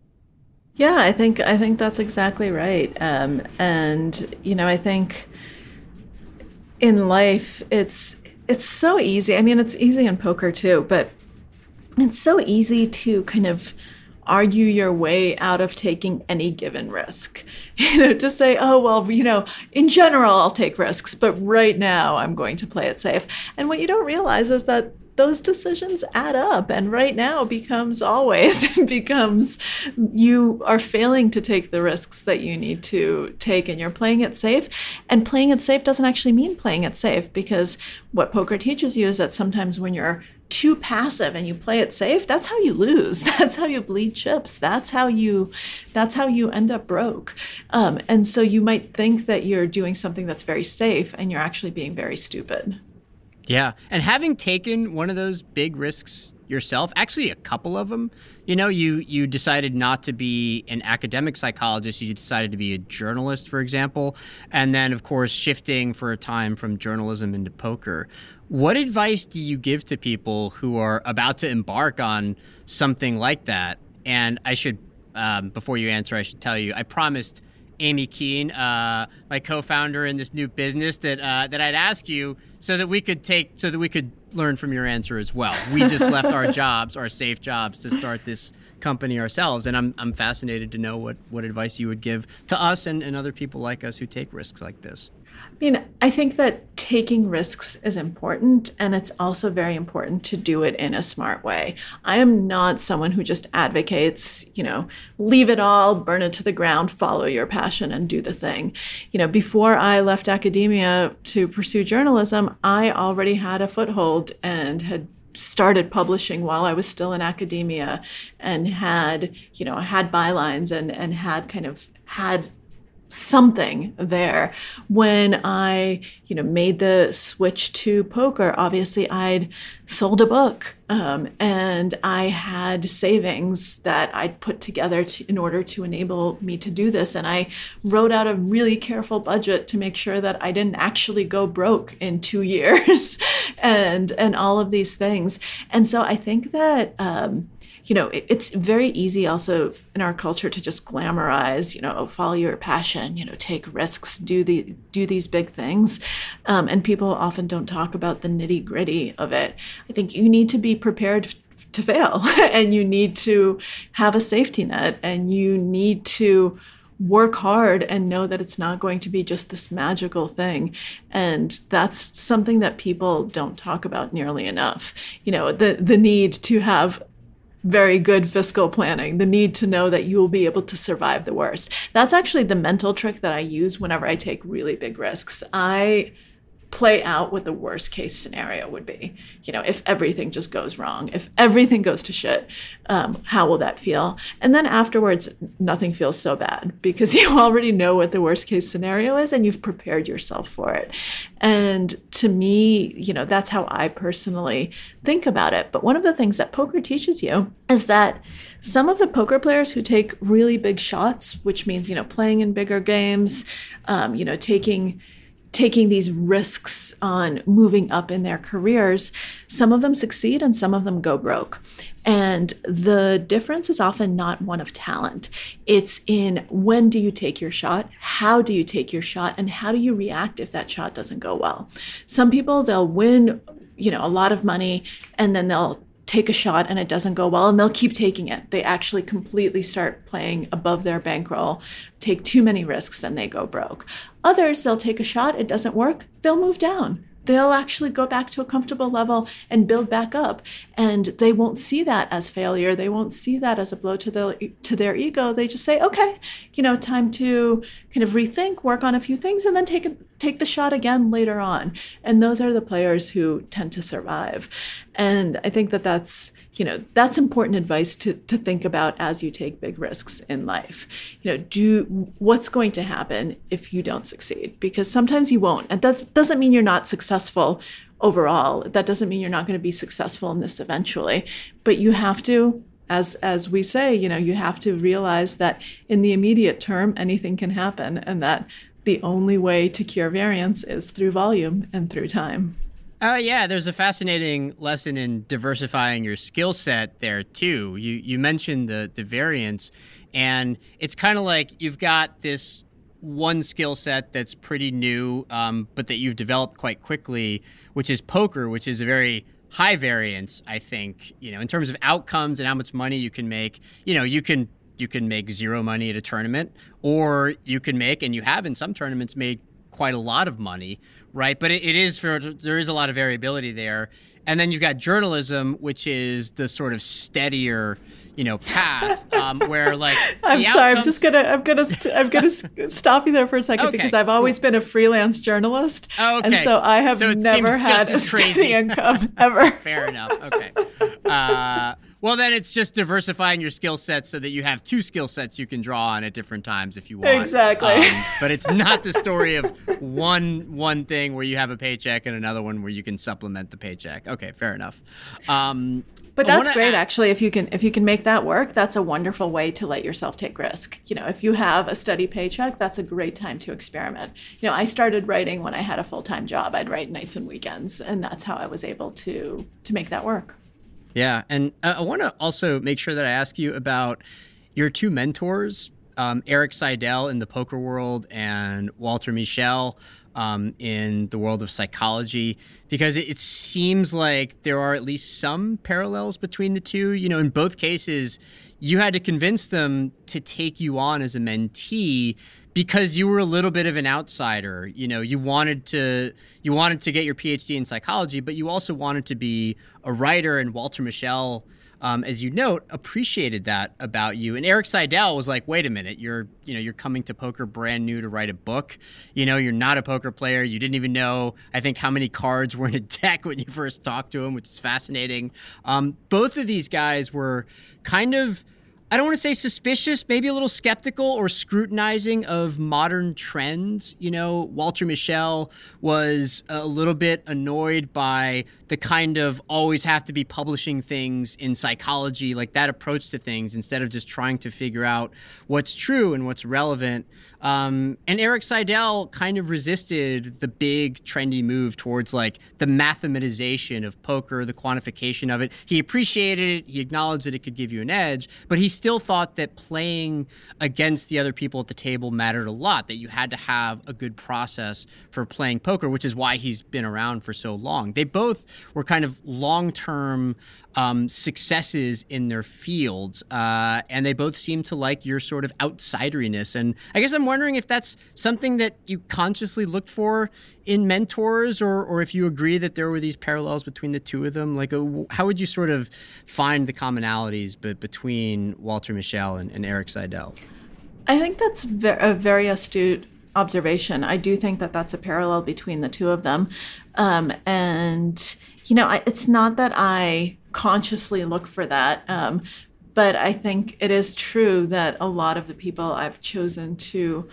[SPEAKER 2] Yeah, I think I think that's exactly right. Um, and you know, I think in life it's it's so easy. I mean, it's easy in poker too, but it's so easy to kind of argue your way out of taking any given risk. You know, to say, oh, well, you know, in general, I'll take risks, but right now I'm going to play it safe. And what you don't realize is that those decisions add up and right now becomes always becomes you are failing to take the risks that you need to take and you're playing it safe and playing it safe doesn't actually mean playing it safe because what poker teaches you is that sometimes when you're too passive and you play it safe, that's how you lose. That's how you bleed chips. That's how you that's how you end up broke. Um, and so you might think that you're doing something that's very safe and you're actually being very stupid.
[SPEAKER 1] Yeah. And having taken one of those big risks yourself, actually a couple of them, you know, you you decided not to be an academic psychologist, you decided to be a journalist, for example, and then of course shifting for a time from journalism into poker. What advice do you give to people who are about to embark on something like that? And I should, um, before you answer, I should tell you, I promised Aimee Keane, uh, my co-founder in this new business, that uh, that I'd ask you so that we could take, so that we could learn from your answer as well. We just left our jobs, our safe jobs, to start this company ourselves, and I'm I'm fascinated to know what what advice you would give to us and, and other people like us who take risks like this.
[SPEAKER 2] I mean, I think that taking risks is important, and it's also very important to do it in a smart way. I am not someone who just advocates, you know, leave it all, burn it to the ground, follow your passion, and do the thing. You know, before I left academia to pursue journalism, I already had a foothold and had started publishing while I was still in academia and had, you know, had bylines and and had kind of had something there. When i you know made the switch to poker obviously i'd sold a book um, and i had savings that i'd put together to, in order to enable me to do this. And i wrote out a really careful budget to make sure that i didn't actually go broke in two years and and all of these things. And so i think that um, you know, it's very easy also in our culture to just glamorize, you know, follow your passion, you know, take risks, do the do these big things, um, and people often don't talk about the nitty gritty of it. I think you need to be prepared to fail, and you need to have a safety net, and you need to work hard and know that it's not going to be just this magical thing. And that's something that people don't talk about nearly enough. You know, the, the need to have very good fiscal planning, the need to know that you'll be able to survive the worst. That's actually the mental trick that I use whenever I take really big risks. I play out what the worst case scenario would be. You know, if everything just goes wrong, if everything goes to shit, um, how will that feel? And then afterwards, nothing feels so bad because you already know what the worst case scenario is and you've prepared yourself for it. And to me, you know, that's how I personally think about it. But one of the things that poker teaches you is that some of the poker players who take really big shots, which means, you know, playing in bigger games, um, you know, taking taking these risks on moving up in their careers, some of them succeed and some of them go broke. And the difference is often not one of talent. It's in when do you take your shot? How do you take your shot? And how do you react if that shot doesn't go well? Some people, they'll win, you know, a lot of money and then they'll take a shot and it doesn't go well and they'll keep taking it. They actually completely start playing above their bankroll, take too many risks and they go broke. Others, they'll take a shot, it doesn't work, they'll move down they'll actually go back to a comfortable level and build back up. And they won't see that as failure. They won't see that as a blow to the to their ego. They just say okay you know time to kind of rethink work on a few things and then take take the shot again later on. And those are the players who tend to survive. And i think that that's you know that's important advice to, to think about as you take big risks in life. You know do what's going to happen if you don't succeed? Because sometimes you won't. And that doesn't mean you're not successful overall. That doesn't mean you're not going to be successful in this eventually. But you have to as as we say you know you have to realize that in the immediate term anything can happen and that the only way to cure variance is through volume and through time
[SPEAKER 1] Oh yeah, there's a fascinating lesson in diversifying your skill set there too. You you mentioned the the variance, and it's kind of like you've got this one skill set that's pretty new, um, but that you've developed quite quickly, which is poker, which is a very high variance. I think you know in terms of outcomes and how much money you can make. You know you can you can make zero money at a tournament, or you can make, and you have in some tournaments made quite a lot of money right? But it, it is for there is a lot of variability there, and then you've got journalism, which is the sort of steadier you know path um, where like
[SPEAKER 2] i'm sorry i'm just gonna i'm gonna st- i'm gonna stop you there for a second okay. because i've always been a freelance journalist
[SPEAKER 1] oh, okay.
[SPEAKER 2] and so i have so never had a steady income ever
[SPEAKER 1] fair enough okay uh, well, then it's just diversifying your skill sets so that you have two skill sets you can draw on at different times if you want.
[SPEAKER 2] Exactly. Um,
[SPEAKER 1] but it's not the story of one one thing where you have a paycheck and another one where you can supplement the paycheck. Okay, fair enough. Um,
[SPEAKER 2] but that's great, add- actually. If you can, if you can make that work, that's a wonderful way to let yourself take risk. You know, if you have a steady paycheck, that's a great time to experiment. You know, I started writing when I had a full time job. I'd write nights and weekends, and that's how I was able to to make that work.
[SPEAKER 1] Yeah, and uh, I want to also make sure that I ask you about your two mentors, um, Erik Seidel in the poker world and Walter Mischel um, in the world of psychology, because it, it seems like there are at least some parallels between the two. You know, in both cases, you had to convince them to take you on as a mentee because you were a little bit of an outsider you know you wanted to you wanted to get your phd in psychology but you also wanted to be a writer and walter mischel um, as you note appreciated that about you. And Erik seidel was like wait a minute you're you know you're coming to poker brand new to write a book. You know you're not a poker player. You didn't even know i think how many cards were in a deck when you first talked to him which is fascinating. Um, both of these guys were kind of I don't want to say suspicious, maybe a little skeptical or scrutinizing of modern trends. You know, Walter Mischel was a little bit annoyed by the kind of always have to be publishing things in psychology, like that approach to things, instead of just trying to figure out what's true and what's relevant. Um, and Erik Seidel kind of resisted the big trendy move towards like the mathematization of poker, the quantification of it. He appreciated it, he acknowledged that it could give you an edge, but he still thought that playing against the other people at the table mattered a lot, that you had to have a good process for playing poker, which is why he's been around for so long. They both were kind of long term um, successes in their fields, uh, and they both seem to like your sort of outsideriness. And I guess I'm wondering if that's something that you consciously looked for in mentors, or or if you agree that there were these parallels between the two of them. Like, a, uh, how would you sort of find the commonalities be- between Walter Mischel and, and Erik Seidel?
[SPEAKER 2] I think that's a very astute observation. I do think that that's a parallel between the two of them, um, and you know, I, it's not that I consciously look for that. Um, but I think it is true that a lot of the people I've chosen to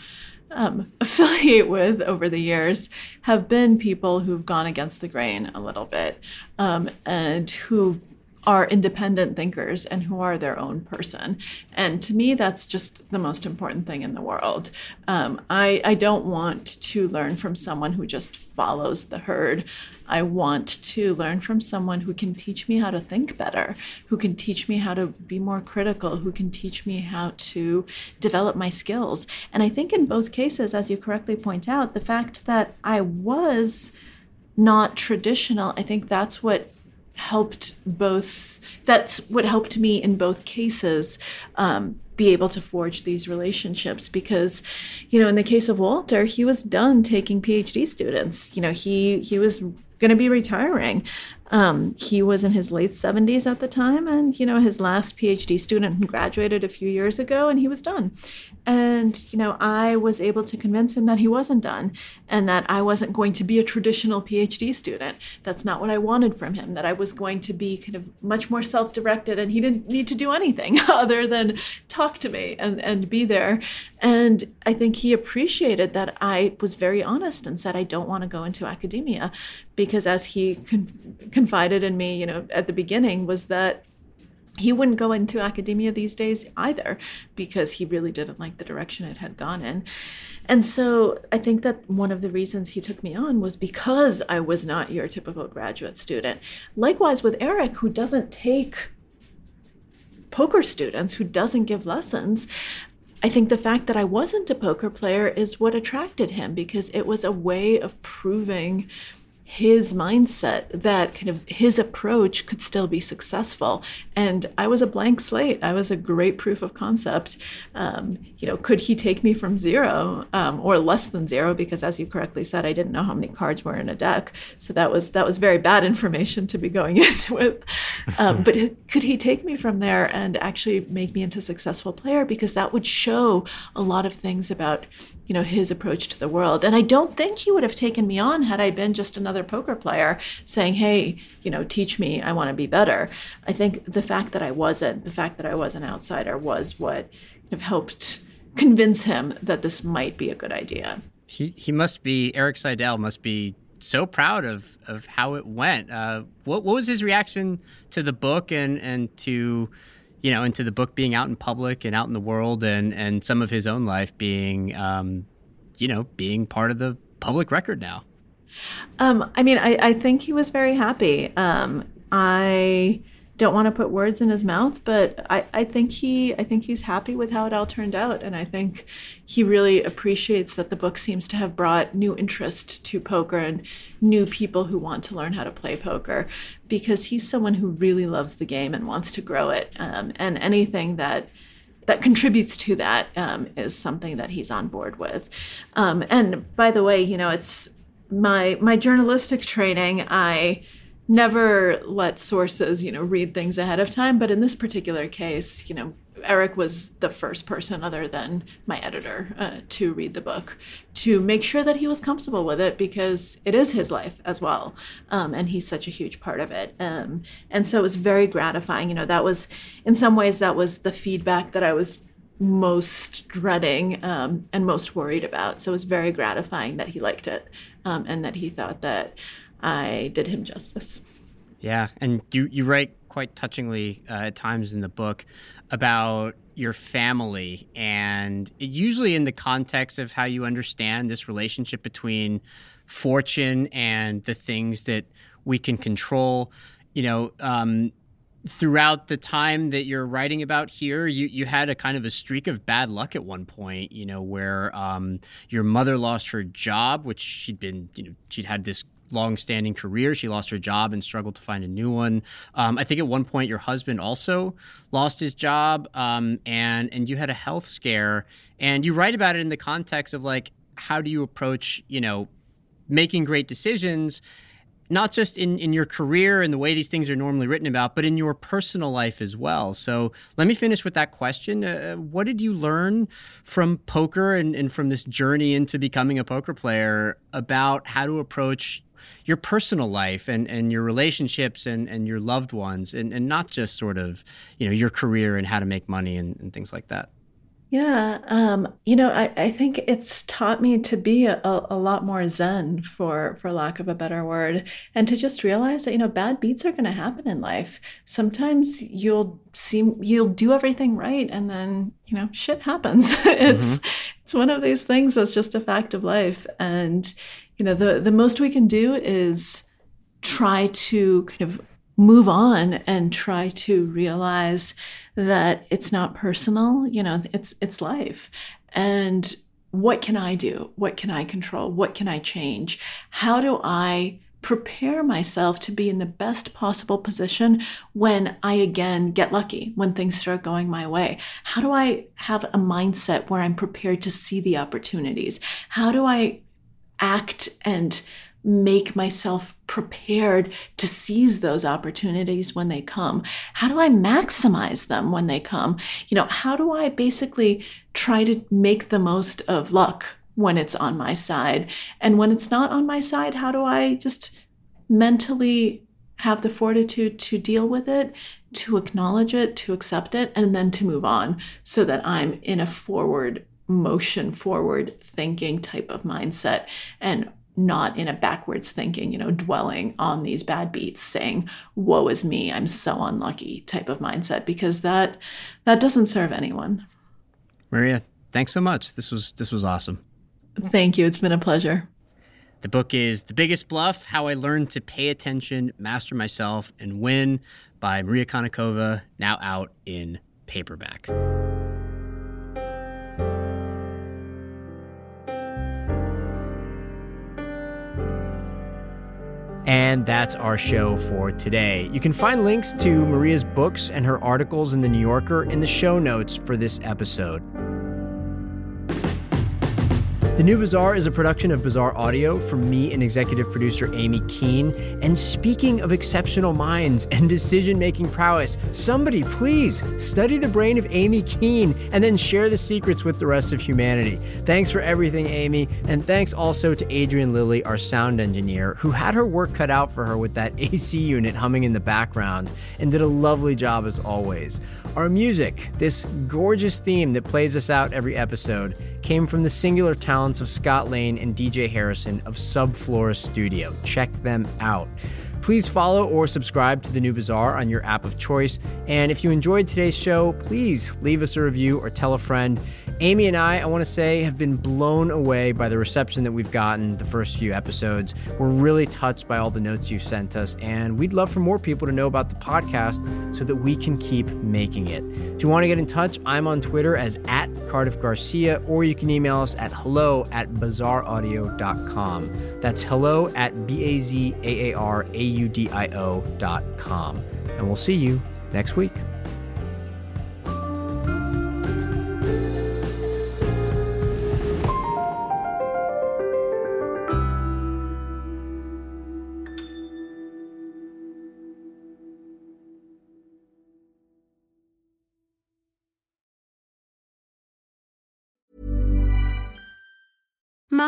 [SPEAKER 2] um, affiliate with over the years have been people who've gone against the grain a little bit um, and who are independent thinkers and who are their own person. And to me, that's just the most important thing in the world. Um, I, I don't want to learn from someone who just follows the herd. I want to learn from someone who can teach me how to think better, who can teach me how to be more critical, who can teach me how to develop my skills. And I think in both cases, as you correctly point out, the fact that I was not traditional, I think that's what helped both that's what helped me in both cases um, be able to forge these relationships because you know in the case of walter he was done taking phd students. You know he he was going to be retiring um, he was in his late 70s at the time, and you know his last PhD student who graduated a few years ago, and he was done. And you know I was able to convince him that he wasn't done, and that I wasn't going to be a traditional PhD student. That's not what I wanted from him. That I was going to be kind of much more self-directed, and he didn't need to do anything other than talk to me and and be there. And I think he appreciated that I was very honest and said I don't want to go into academia, because as he con- confided in me, you know, at the beginning was that he wouldn't go into academia these days either because he really didn't like the direction it had gone in. And so I think that one of the reasons he took me on was because I was not your typical graduate student. Likewise with Erik, who doesn't take poker students, who doesn't give lessons. I think the fact that I wasn't a poker player is what attracted him because it was a way of proving his mindset that kind of his approach could still be successful. And i was a blank slate. I was a great proof of concept. Um, you know could he take me from zero um, or less than zero? Because as you correctly said i didn't know how many cards were in a deck. So that was that was very bad information to be going into with. Um, but could he take me from there and actually make me into a successful player? Because that would show a lot of things about you know his approach to the world. And i don't think he would have taken me on had i been just another poker player saying hey you know teach me i want to be better. I think the fact that i wasn't the fact that i was an outsider was what kind of helped convince him that this might be a good idea.
[SPEAKER 1] He he must be erik seidel must be so proud of of how it went. Uh, what, what was his reaction to the book and and to you know, into the book being out in public and out in the world, and and some of his own life being, um, you know, being part of the public record now.
[SPEAKER 2] Um, I mean, I, I think he was very happy. Um, I don't want to put words in his mouth, but I, I think he I think he's happy with how it all turned out. And I think he really appreciates that the book seems to have brought new interest to poker and new people who want to learn how to play poker because he's someone who really loves the game and wants to grow it. Um, and anything that that contributes to that um, is something that he's on board with. Um, and by the way, you know, it's my my journalistic training. I never let sources, you know, read things ahead of time. But in this particular case, you know, Erik was the first person other than my editor uh, to read the book to make sure that he was comfortable with it because it is his life as well. Um, and he's such a huge part of it. Um, and so it was very gratifying. You know, that was, in some ways, that was the feedback that I was most dreading um, and most worried about. So it was very gratifying that he liked it um, and that he thought that I did him justice.
[SPEAKER 1] Yeah, and you you write quite touchingly uh, at times in the book about your family, and usually in the context of how you understand this relationship between fortune and the things that we can control. You know, um, throughout the time that you're writing about here, you, you had a kind of a streak of bad luck at one point, you know, where um, your mother lost her job, which she'd been, you know, she'd had this long-standing career. She lost her job and struggled to find a new one. Um, I think at one point your husband also lost his job, um, and and you had a health scare. And you write about it in the context of like, how do you approach, you know, making great decisions not just in, in your career and the way these things are normally written about, but in your personal life as well. So let me finish with that question. Uh, what did you learn from poker and, and from this journey into becoming a poker player about how to approach your personal life and, and your relationships and, and your loved ones and, and not just sort of, you know, your career and how to make money and, and things like that?
[SPEAKER 2] Yeah, um, you know, I, I think it's taught me to be a, a lot more zen, for for lack of a better word, and to just realize that you know bad beats are going to happen in life. Sometimes you'll seem you'll do everything right, and then you know shit happens. it's mm-hmm. it's one of these things that's just a fact of life, and you know the the most we can do is try to kind of move on and try to realize that it's not personal you know it's it's life and what can i do what can i control what can i change how do i prepare myself to be in the best possible position when I again get lucky, when things start going my way? How do I have a mindset where I'm prepared to see the opportunities? How do I act and make myself prepared to seize those opportunities when they come? How do I maximize them when they come? You know, how do I basically try to make the most of luck when it's on my side? And when it's not on my side, how do I just mentally have the fortitude to deal with it, to acknowledge it, to accept it, and then to move on so that I'm in a forward motion, forward thinking type of mindset and not in a backwards thinking, you know, dwelling on these bad beats, saying, woe is me, I'm so unlucky type of mindset, because that that doesn't serve anyone.
[SPEAKER 1] Maria, thanks so much. This was this was awesome.
[SPEAKER 2] Thank you. It's been a pleasure.
[SPEAKER 1] The book is The Biggest Bluff How I Learned to Pay Attention, Master Myself, and Win by Maria Konnikova, now out in paperback. And that's our show for today. You can find links to Maria's books and her articles in The New Yorker in the show notes for this episode. The New Bazaar is a production of Bazaar Audio from me and executive producer Aimee Keane. And speaking of exceptional minds and decision making prowess, somebody please study the brain of Aimee Keane and then share the secrets with the rest of humanity. Thanks for everything, Aimee. And thanks also to Adrian Lilly, our sound engineer, who had her work cut out for her with that AC unit humming in the background and did a lovely job as always. Our music, this gorgeous theme that plays us out every episode, came from the singular talents of Scott Lane and DJ Harrison of Subflora Studio. Check them out. Please follow or subscribe to the New Bazaar on your app of choice. And if you enjoyed today's show, please leave us a review or tell a friend. Aimee and I, I want to say, have been blown away by the reception that we've gotten the first few episodes. We're really touched by all the notes you've sent us, and we'd love for more people to know about the podcast so that we can keep making it. If you want to get in touch, I'm on Twitter as at Cardiff Garcia, or you can email us at hello at bazaaraudio.com. That's hello at B A Z A A R A U D I O.com. And we'll see you next week.